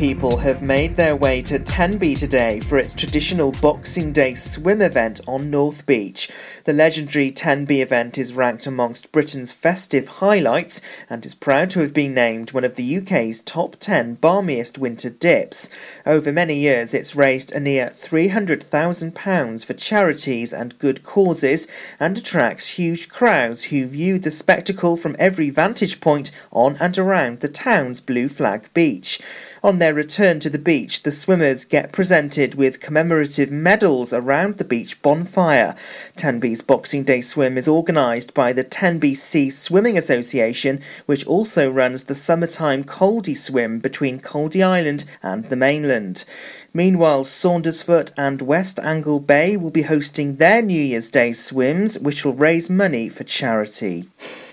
people have made their way to Tenby today for its traditional Boxing Day swim event on North Beach. The legendary Tenby event is ranked amongst Britain's festive highlights and is proud to have been named one of the UK's top 10 balmiest winter dips. Over many years, it's raised a near £300,000 for charities and good causes and attracts huge crowds who view the spectacle from every vantage point on and around the town's Blue Flag Beach. On their return to the beach, the swimmers get presented with commemorative medals around the beach bonfire. Tenby's Boxing Day swim is organised by the Tenby Sea Swimming Association, which also runs the summertime Caldy swim between Caldy Island and the mainland. Meanwhile, Saundersfoot and West Angle Bay will be hosting their New Year's Day swims, which will raise money for charity.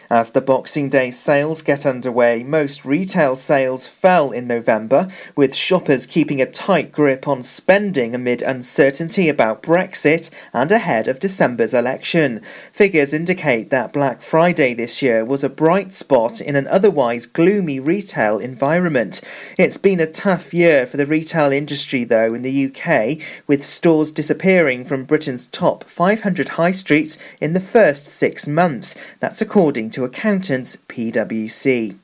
As the Boxing Day sales get underway, most retail sales fell in November, with shoppers keeping a tight grip on spending amid uncertainty about Brexit and ahead of December's election. Figures indicate that Black Friday this year was a bright spot in an otherwise gloomy retail environment. It's been a tough year for the retail industry, though, in the UK, with stores disappearing from Britain's top 500 high streets in the first six months. That's according to to accountants PwC.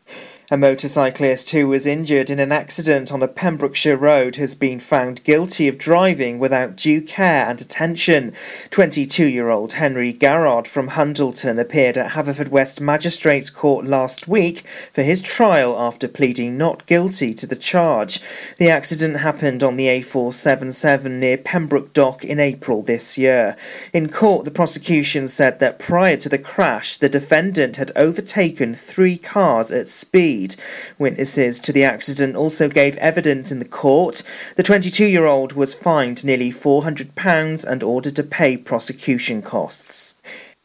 A motorcyclist who was injured in an accident on a Pembrokeshire road has been found guilty of driving without due care and attention. 22 year old Henry Garrard from Hundleton appeared at Haverfordwest Magistrates Court last week for his trial after pleading not guilty to the charge. The accident happened on the A477 near Pembroke Dock in April this year. In court, the prosecution said that prior to the crash, the defendant had overtaken three cars at speed speed. Witnesses to the accident also gave evidence in the court. The 22 year old was fined nearly £400 and ordered to pay prosecution costs.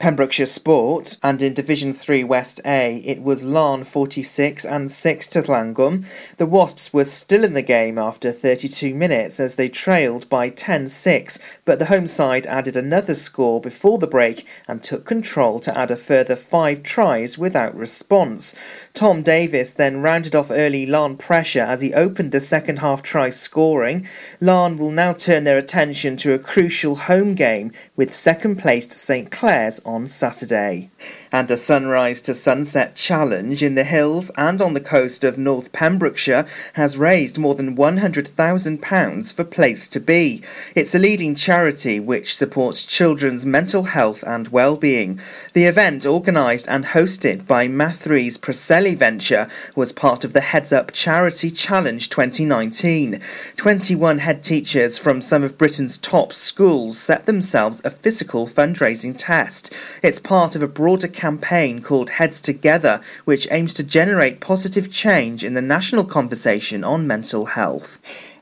Pembrokeshire Sport, and in Division 3 West A, it was Laugharne 46 and 6 to Llangwm. The Wasps were still in the game after 32 minutes as they trailed by 10 6, but the home side added another score before the break and took control to add a further five tries without response. Tom Davis then rounded off early Laugharne pressure as he opened the second half try scoring. Laugharne will now turn their attention to a crucial home game with second placed St Clears on Saturday and a sunrise to sunset challenge in the hills and on the coast of North Pembrokeshire has raised more than £100,000 for Place to Be. It's a leading charity which supports children's mental health and well-being. The event, organised and hosted by Mathry's Preseli Venture, was part of the Heads Up Charity Challenge 2019. 21 head teachers from some of Britain's top schools set themselves a physical fundraising test. It's part of a broader campaign called Heads Together, which aims to generate positive change in the national conversation on mental health.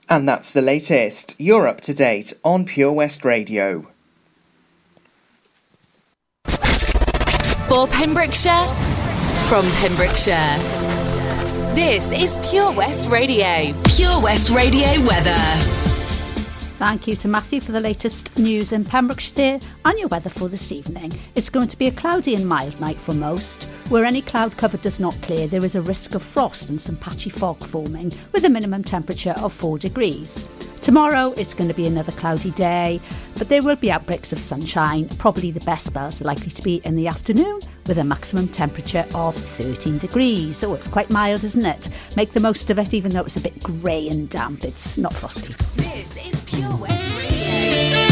And that's the latest. You're up to date on Pure West Radio. For Pembrokeshire, from Pembrokeshire. This is Pure West Radio. Pure West Radio weather. Thank you to Matthew for the latest news in Pembrokeshire and your weather for this evening. It's going to be a cloudy and mild night for most. Where any cloud cover does not clear, there is a risk of frost and some patchy fog forming, with a minimum temperature of 4 degrees. Tomorrow it's going to be another cloudy day, but there will be outbreaks of sunshine. Probably the best spells are likely to be in the afternoon with a maximum temperature of 13 degrees. So it's quite mild, isn't it? Make the most of it, even though it's a bit grey and damp. It's not frosty. This is Pure West Radio.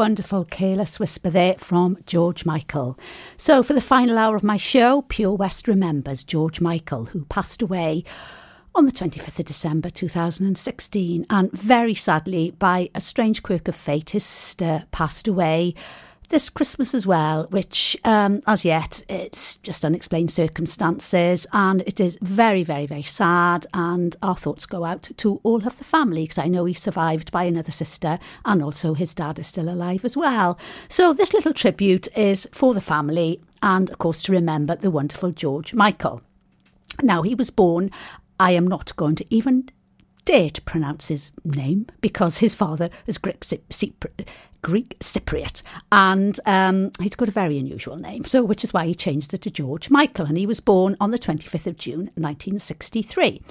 wonderful Careless Whisper there from George Michael. So, for the final hour of my show, Pure West remembers George Michael, who passed away on the 25th of December 2016. And very sadly, by a strange quirk of fate, his sister passed away this Christmas as well, which um, as yet it's just unexplained circumstances, and it is very, very, very sad. And our thoughts go out to all of the family because I know he survived by another sister, and also his dad is still alive as well. So this little tribute is for the family, and of course to remember the wonderful George Michael. Now he was born. I am not going to even dare to pronounce his name because his father has Greek. secret, Greek Cypriot, and um, he's got a very unusual name, so which is why he changed it to George Michael, and he was born on the 25th of June 1963.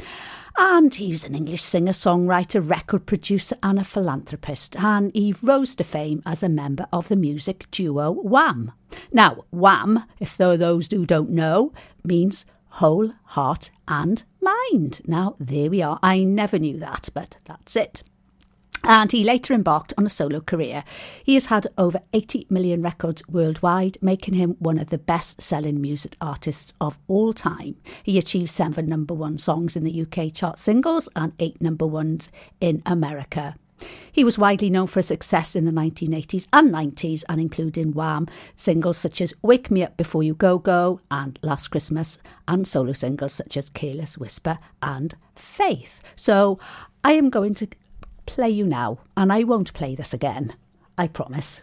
And he was an English singer, songwriter, record producer, and a philanthropist. And he rose to fame as a member of the music duo Wham. Now, Wham, if there are those who don't know, means whole heart and mind. Now, there we are. I never knew that, but that's it and he later embarked on a solo career. He has had over 80 million records worldwide, making him one of the best selling music artists of all time. He achieved seven number one songs in the UK chart singles and eight number ones in America. He was widely known for his success in the 1980s and 90s, and including Wham singles such as Wake Me Up Before You Go Go and Last Christmas, and solo singles such as Careless Whisper and Faith. So I am going to play you now, and I won't play this again. I promise.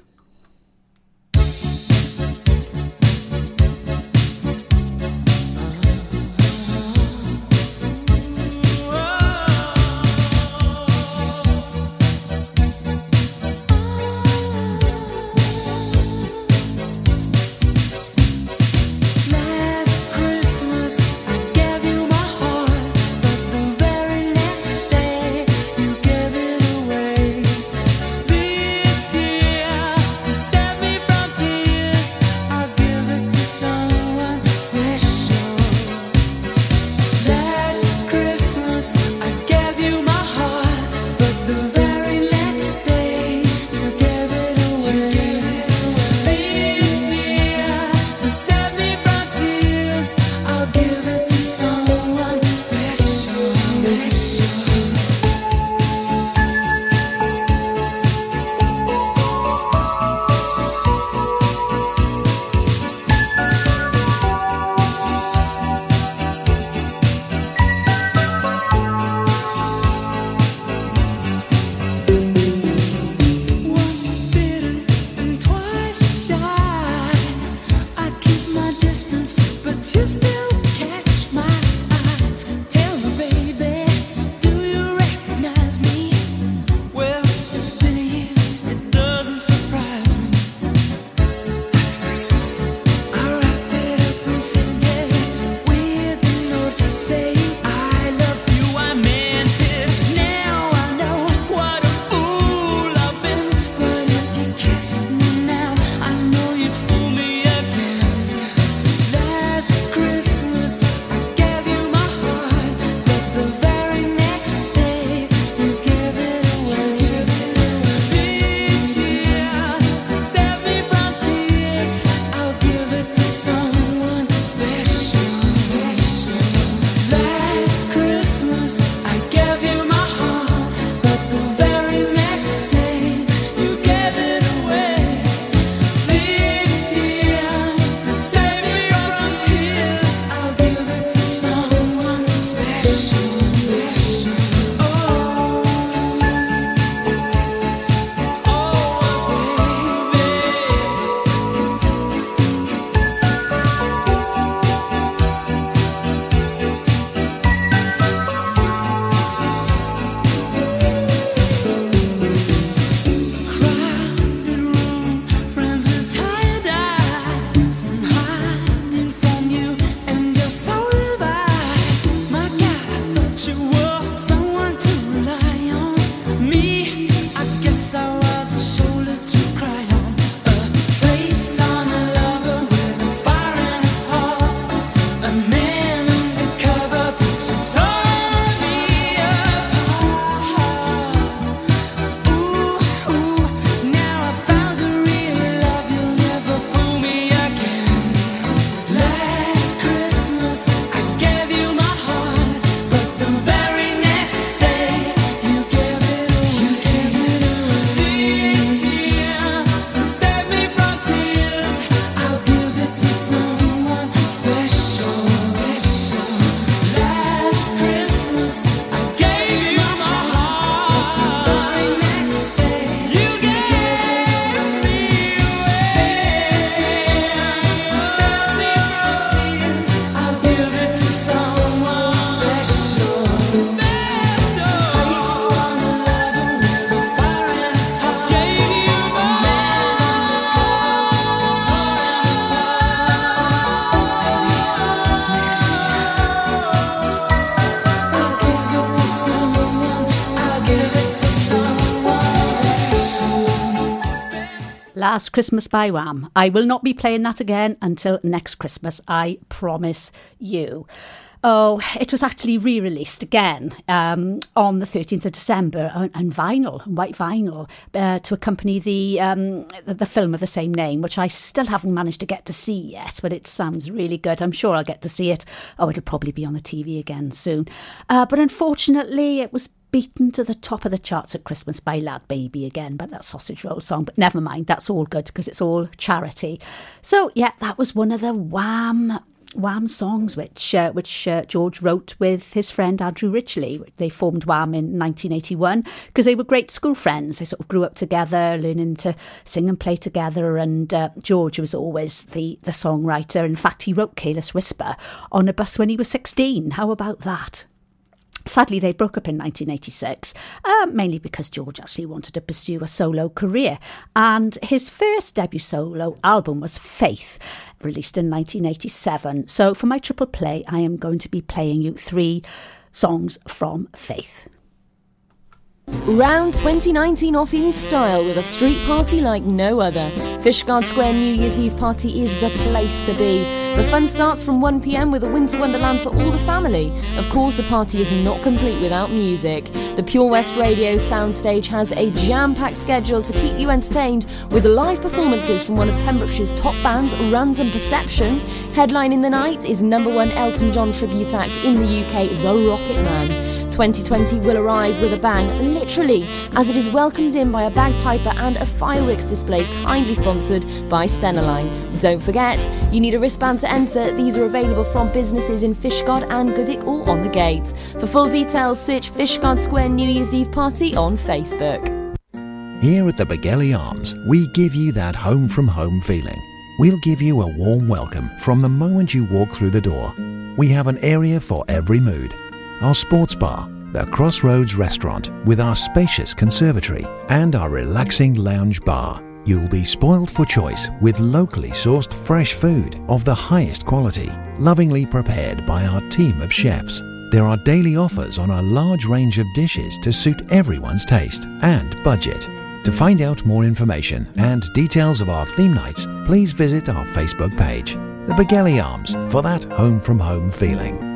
Christmas by Wham. I will not be playing that again until next Christmas, I promise you. Oh, it was actually re released again um, on the 13th of December on, on vinyl, white vinyl, uh, to accompany the, um, the, the film of the same name, which I still haven't managed to get to see yet, but it sounds really good. I'm sure I'll get to see it. Oh, it'll probably be on the TV again soon. Uh, but unfortunately, it was beaten to the top of the charts at Christmas by LadBaby again by that sausage roll song. But never mind, that's all good because it's all charity. So, yeah, that was one of the Wham Wham songs, which uh, which uh, George wrote with his friend Andrew Ridgeley. They formed Wham in 1981 because they were great school friends. They sort of grew up together, learning to sing and play together. And uh, George was always the the songwriter. In fact, he wrote "Careless Whisper" on a bus when he was 16. How about that? Sadly, they broke up in 1986, uh, mainly because George actually wanted to pursue a solo career. And his first debut solo album was Faith, released in 1987. So, for my triple play, I am going to be playing you three songs from Faith. Round 2019 off in style with a street party like no other. Fishguard Square New Year's Eve party is the place to be. The fun starts from 1pm with a winter wonderland for all the family. Of course, the party is not complete without music. The Pure West Radio soundstage has a jam packed schedule to keep you entertained with live performances from one of Pembrokeshire's top bands, Random Perception. Headlining the night is number one Elton John tribute act in the UK, The Rocket Man. 2020 will arrive with a bang, literally, as it is welcomed in by a bagpiper and a fireworks display kindly sponsored by Stena Line. Don't forget, you need a wristband to enter. These are available from businesses in Fishguard and Goodwick or on the gate. For full details, search Fishguard Square New Year's Eve party on Facebook. Here at the Begelly Arms, we give you that home from home feeling. We'll give you a warm welcome from the moment you walk through the door. We have an area for every mood our sports bar, the Crossroads restaurant with our spacious conservatory, and our relaxing lounge bar. You'll be spoiled for choice with locally sourced fresh food of the highest quality, lovingly prepared by our team of chefs. There are daily offers on a large range of dishes to suit everyone's taste and budget. To find out more information and details of our theme nights, please visit our Facebook page, The Begelly Arms, for that home from home feeling.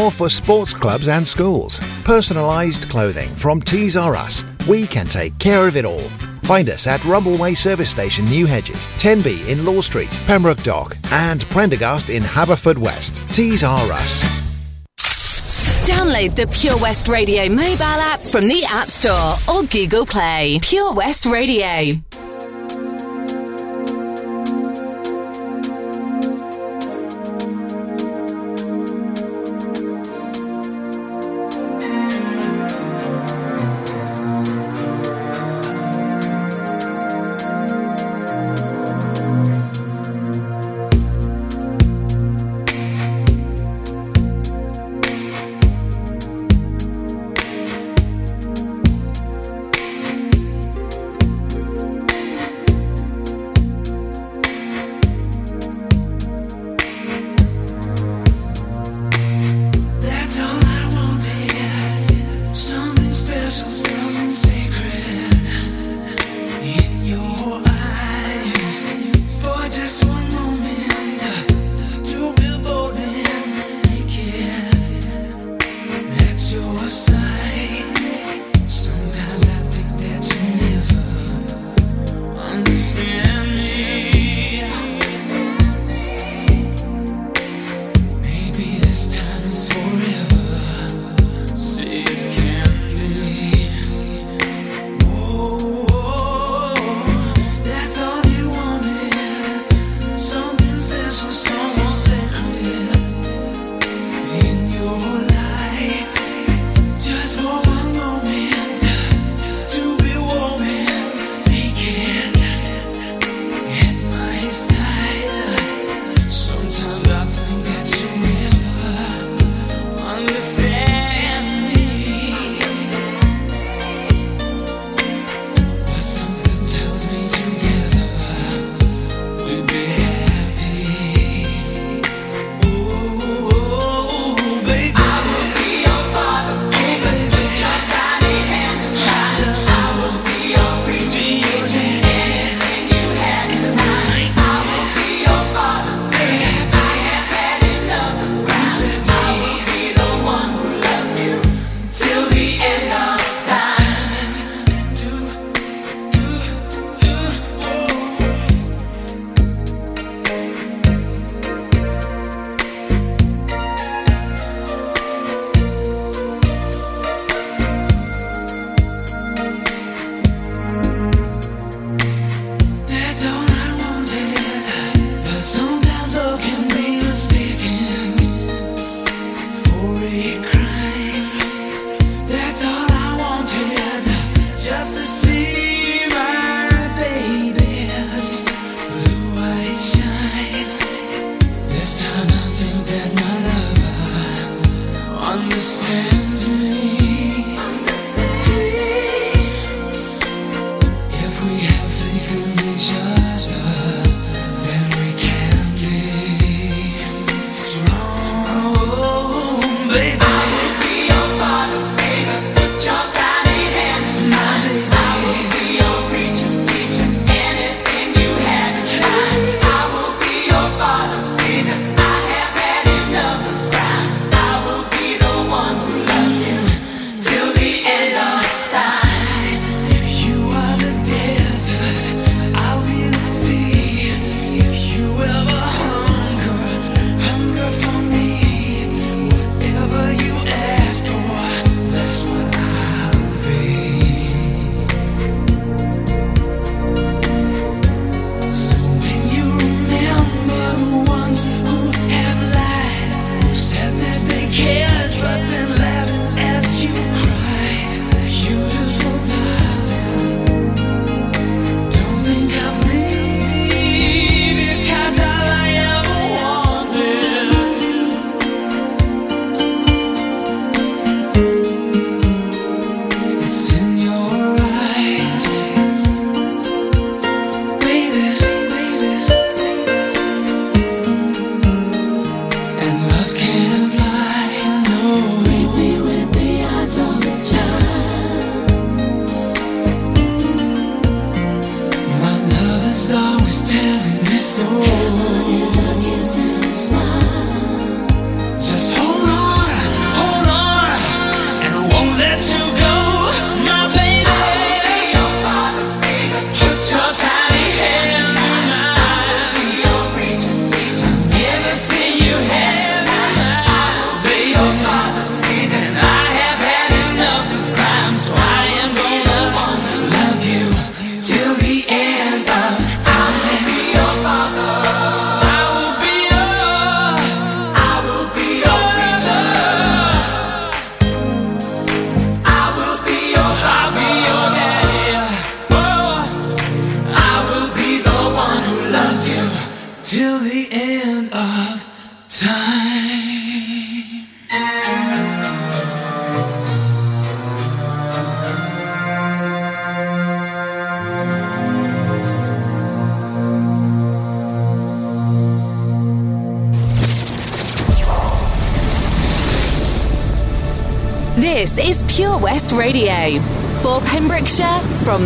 for sports clubs and schools. Personalised clothing from Tees R Us. We can take care of it all. Find us at Rumbleway Service Station, New Hedges, 10B in Law Street, Pembroke Dock, and Prendergast in Haverfordwest. Tees R Us. Download the Pure West Radio mobile app from the App Store or Google Play. Pure West Radio.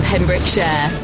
Pembrokeshire.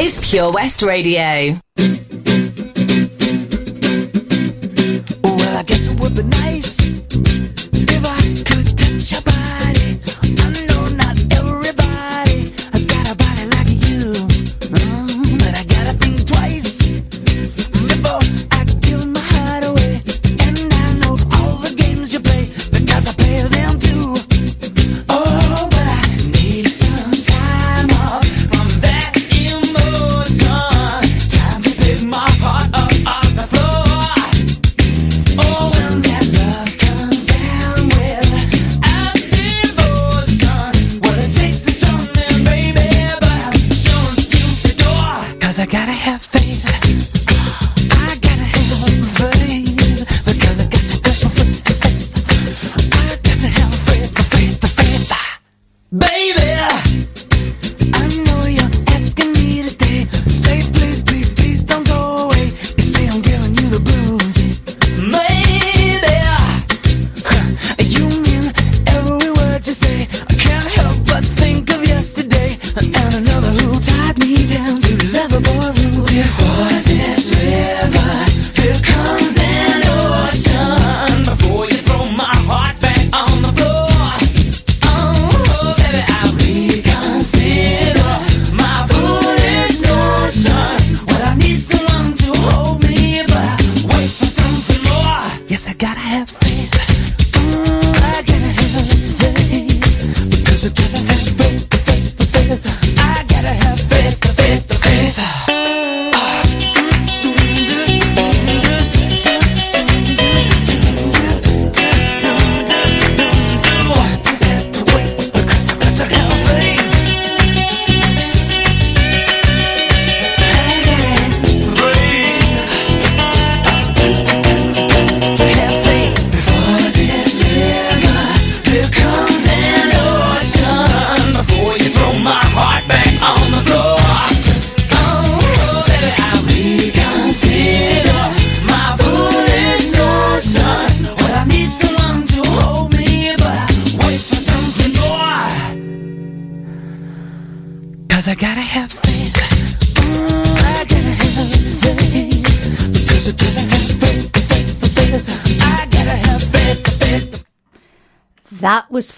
Is Pure West Radio.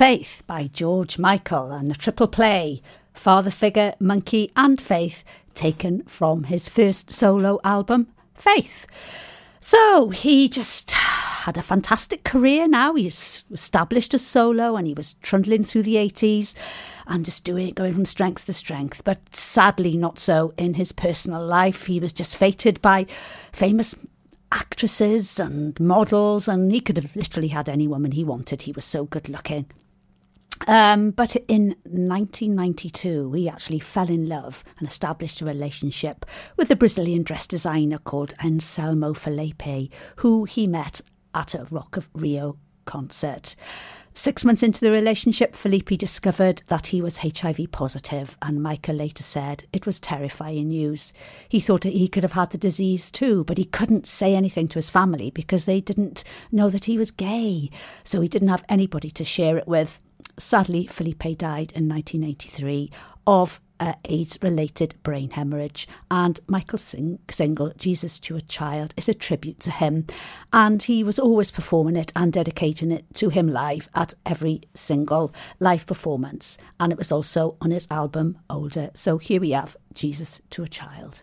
Faith by George Michael and the triple play Father Figure, Monkey, and Faith, taken from his first solo album, Faith. So he just had a fantastic career now. He's established a solo and he was trundling through the 80s and just doing it, going from strength to strength. But sadly, not so in his personal life. He was just feted by famous actresses and models, and he could have literally had any woman he wanted. He was so good looking. Um, but in 1992, he actually fell in love and established a relationship with a Brazilian dress designer called Anselmo Felipe, who he met at a Rock of Rio concert. Six months into the relationship, Felipe discovered that he was HIV positive, and Michael later said it was terrifying news. He thought he could have had the disease too, but he couldn't say anything to his family because they didn't know that he was gay, so he didn't have anybody to share it with. Sadly, Felipe died in 1983 of uh, AIDS related brain hemorrhage. And Michael's sing- single, Jesus to a Child, is a tribute to him. And he was always performing it and dedicating it to him live at every single live performance. And it was also on his album Older. So here we have Jesus to a Child.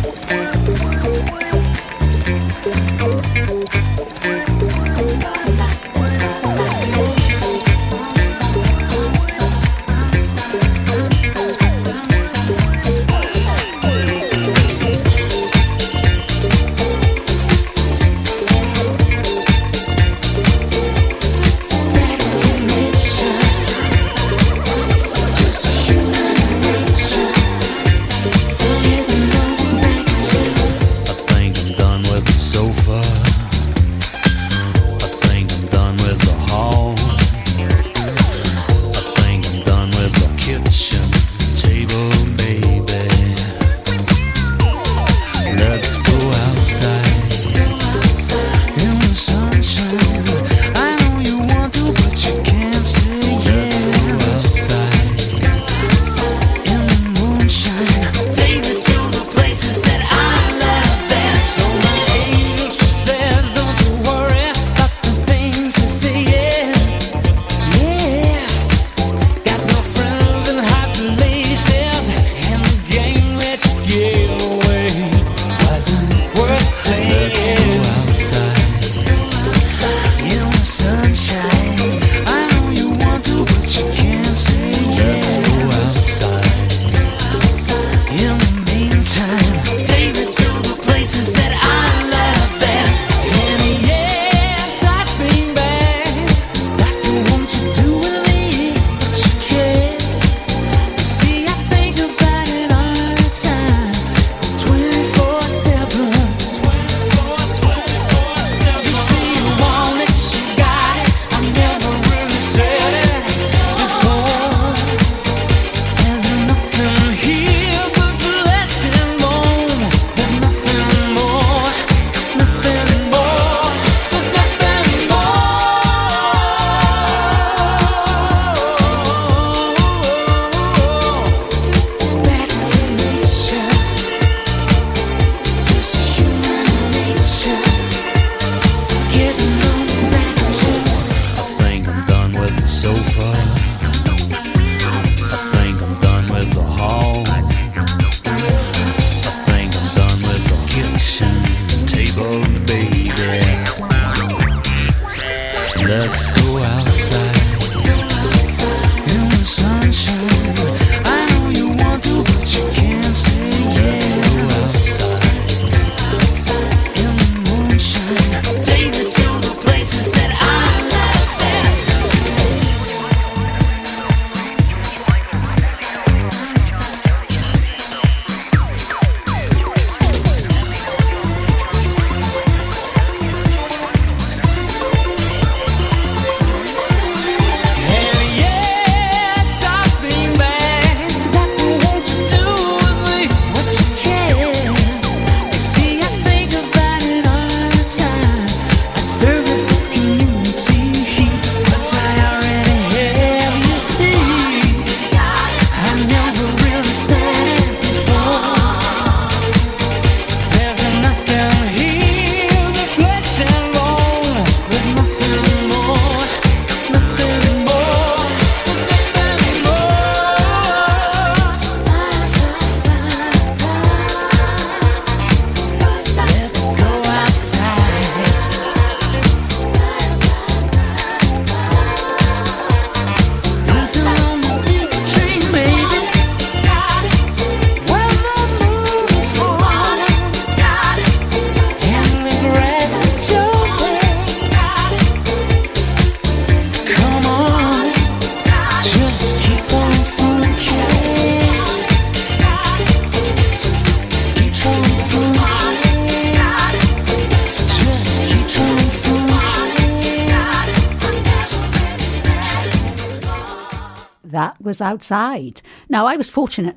Outside. Now, I was fortunate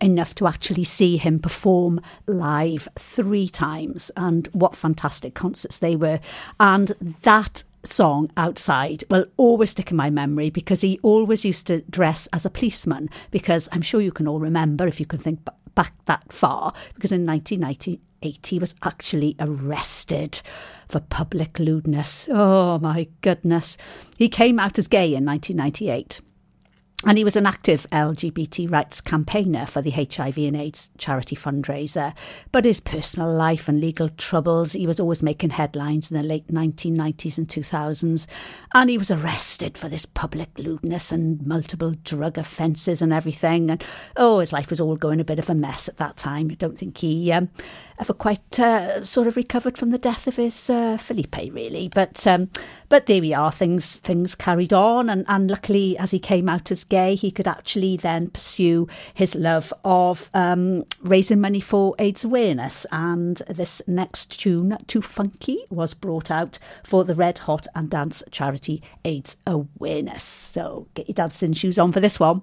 enough to actually see him perform live three times, and what fantastic concerts they were. And that song outside will always stick in my memory because he always used to dress as a policeman. Because I'm sure you can all remember, if you can think back that far, because in 1998 he was actually arrested for public lewdness. Oh my goodness. He came out as gay in 1998. And he was an active LGBT rights campaigner for the HIV and AIDS charity fundraiser. But his personal life and legal troubles, he was always making headlines in the late 1990s and 2000s. And he was arrested for this public lewdness and multiple drug offences and everything. And oh, his life was all going a bit of a mess at that time. I don't think he um, ever quite uh, sort of recovered from the death of his uh, Felipe, really. But um, but there we are. Things things carried on, and, and luckily, as he came out as gay, he could actually then pursue his love of um, raising money for AIDS awareness. And this next tune, "Too Funky," was brought out for the Red Hot and Dance charity AIDS awareness. So get your dancing shoes on for this one.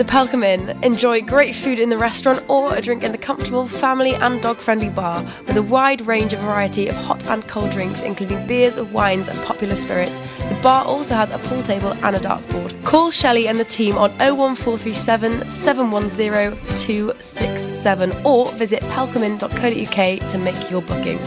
The Pelcomb Inn. Enjoy great food in the restaurant or a drink in the comfortable family and dog friendly bar with a wide range of variety of hot and cold drinks, including beers, wines, and popular spirits. The bar also has a pool table and a darts board. Call Shelley and the team on 01437 710 267 or visit pelcomin.co.uk to make your booking.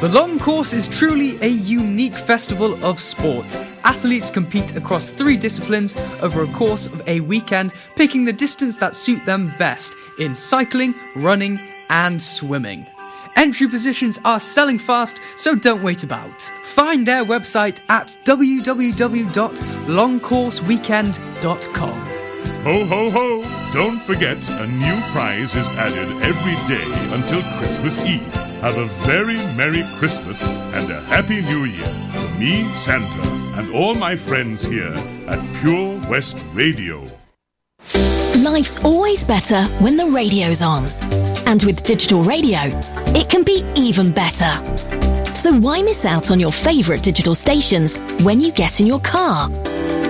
The long course is truly a unique festival of sport. Athletes compete across three disciplines over a course of a weekend, picking the distance that suit them best in cycling, running, and swimming. Entry positions are selling fast, so don't wait about. Find their website at www.longcourseweekend.com. Ho, ho, ho! Don't forget, a new prize is added every day until Christmas Eve. Have a very Merry Christmas and a Happy New Year from me, Santa, and all my friends here at Pure West Radio. Life's always better when the radio's on. And with digital radio, it can be even better. So why miss out on your favourite digital stations when you get in your car?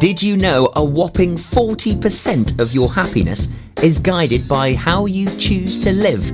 Did you know a whopping 40% of your happiness is guided by how you choose to live?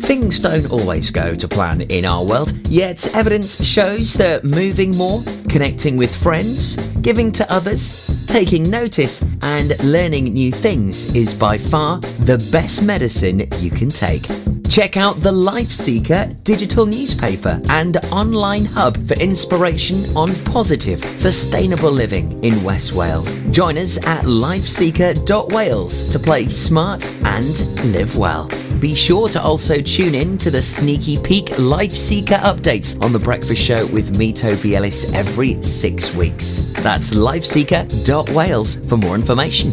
Things don't always go to plan in our world, yet evidence shows that moving more, connecting with friends, giving to others, taking notice, and learning new things is by far the best medicine you can take. Check out the Life Seeker digital newspaper and online hub for inspiration on positive, sustainable living in West Wales. Join us at lifeseeker.wales to play smart and live well. Be sure to also tune in to the Sneaky Peek Life Seeker updates on The Breakfast Show with me, Toby Ellis, every six weeks. That's lifeseeker.wales for more information.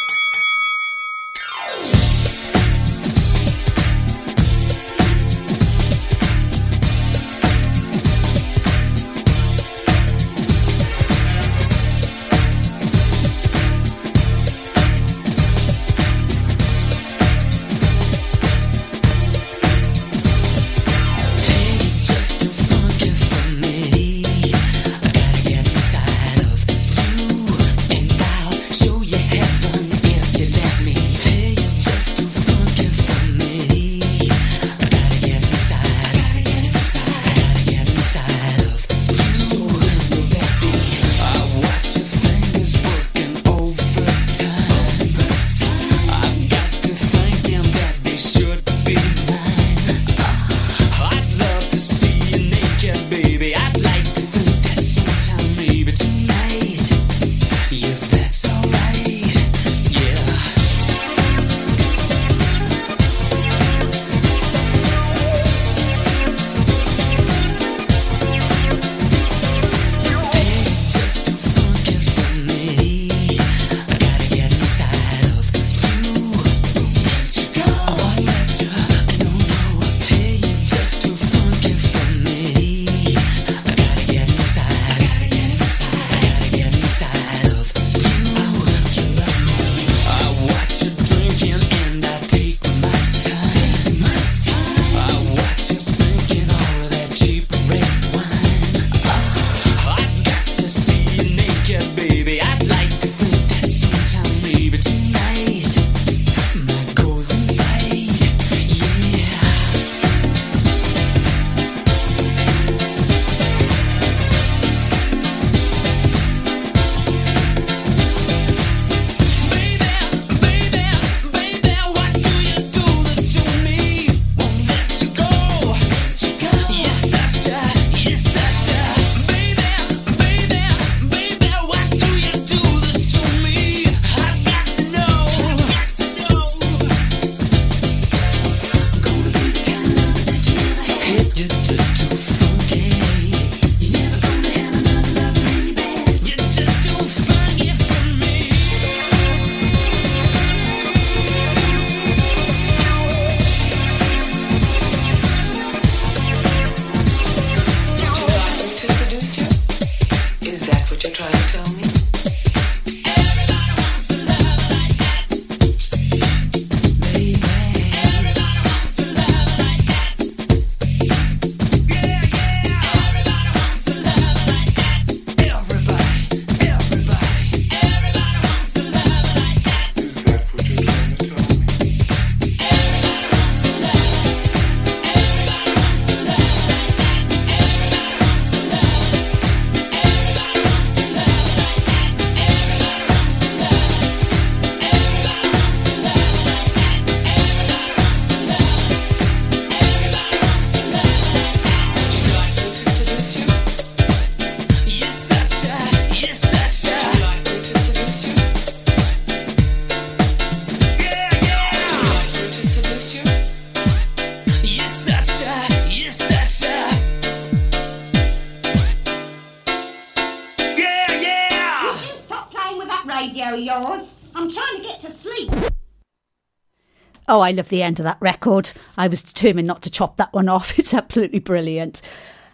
I love the end of that record. I was determined not to chop that one off. It's absolutely brilliant.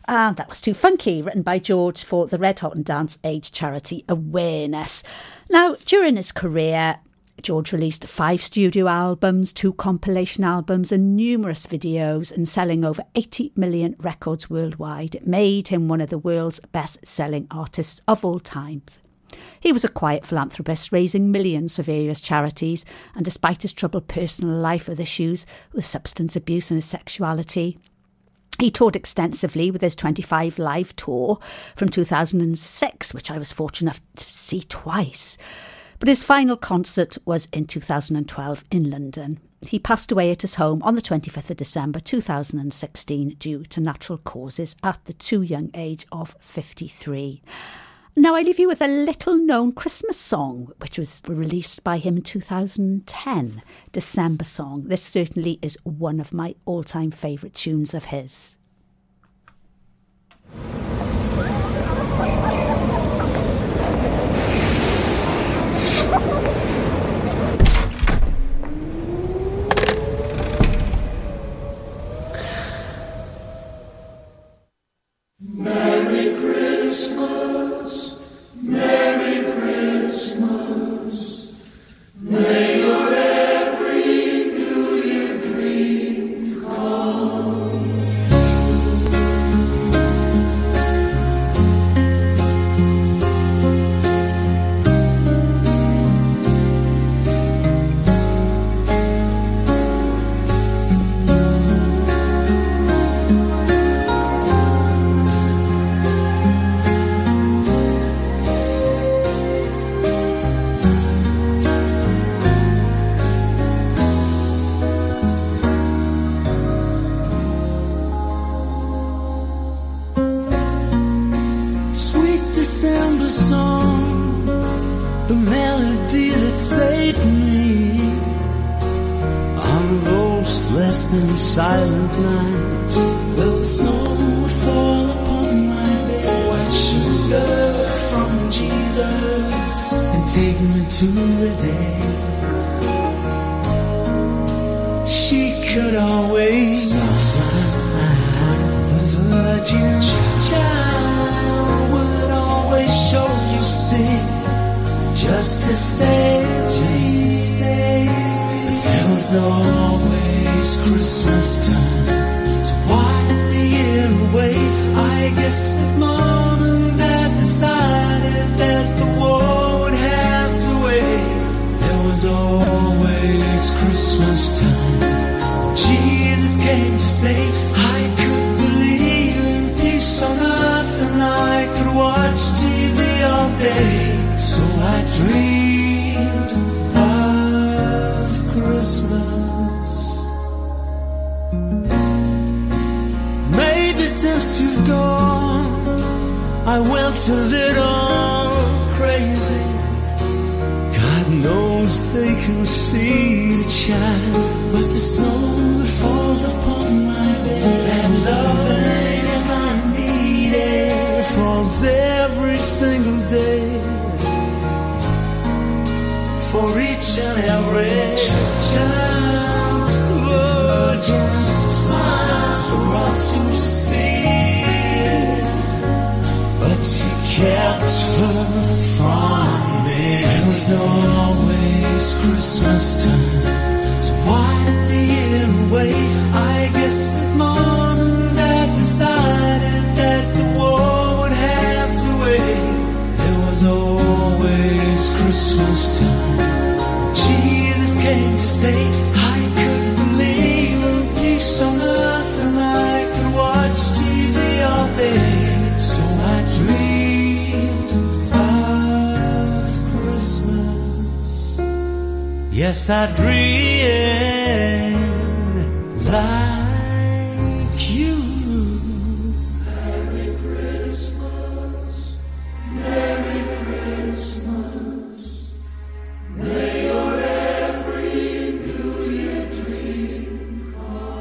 And that was Too Funky, written by George for the Red Hot and Dance Age Charity Awareness. Now, during his career, George released five studio albums, two compilation albums, and numerous videos, and selling over 80 million records worldwide. It made him one of the world's best selling artists of all times. He was a quiet philanthropist, raising millions for various charities, and despite his troubled personal life with issues with substance abuse and his sexuality, he toured extensively with his 25 live tour from 2006, which I was fortunate enough to see twice. But his final concert was in 2012 in London. He passed away at his home on the 25th of December 2016 due to natural causes at the too young age of 53. Now, I leave you with a little known Christmas song, which was released by him in 2010, December Song. This certainly is one of my all time favourite tunes of his. Time. Jesus came to stay. I could believe in peace on earth and I could watch TV all day. So I dreamed of Christmas. Maybe since you've gone, I went a little crazy. God knows they can see the child, It was always Christmas time to wipe the year away. I guess Yes, I dreamed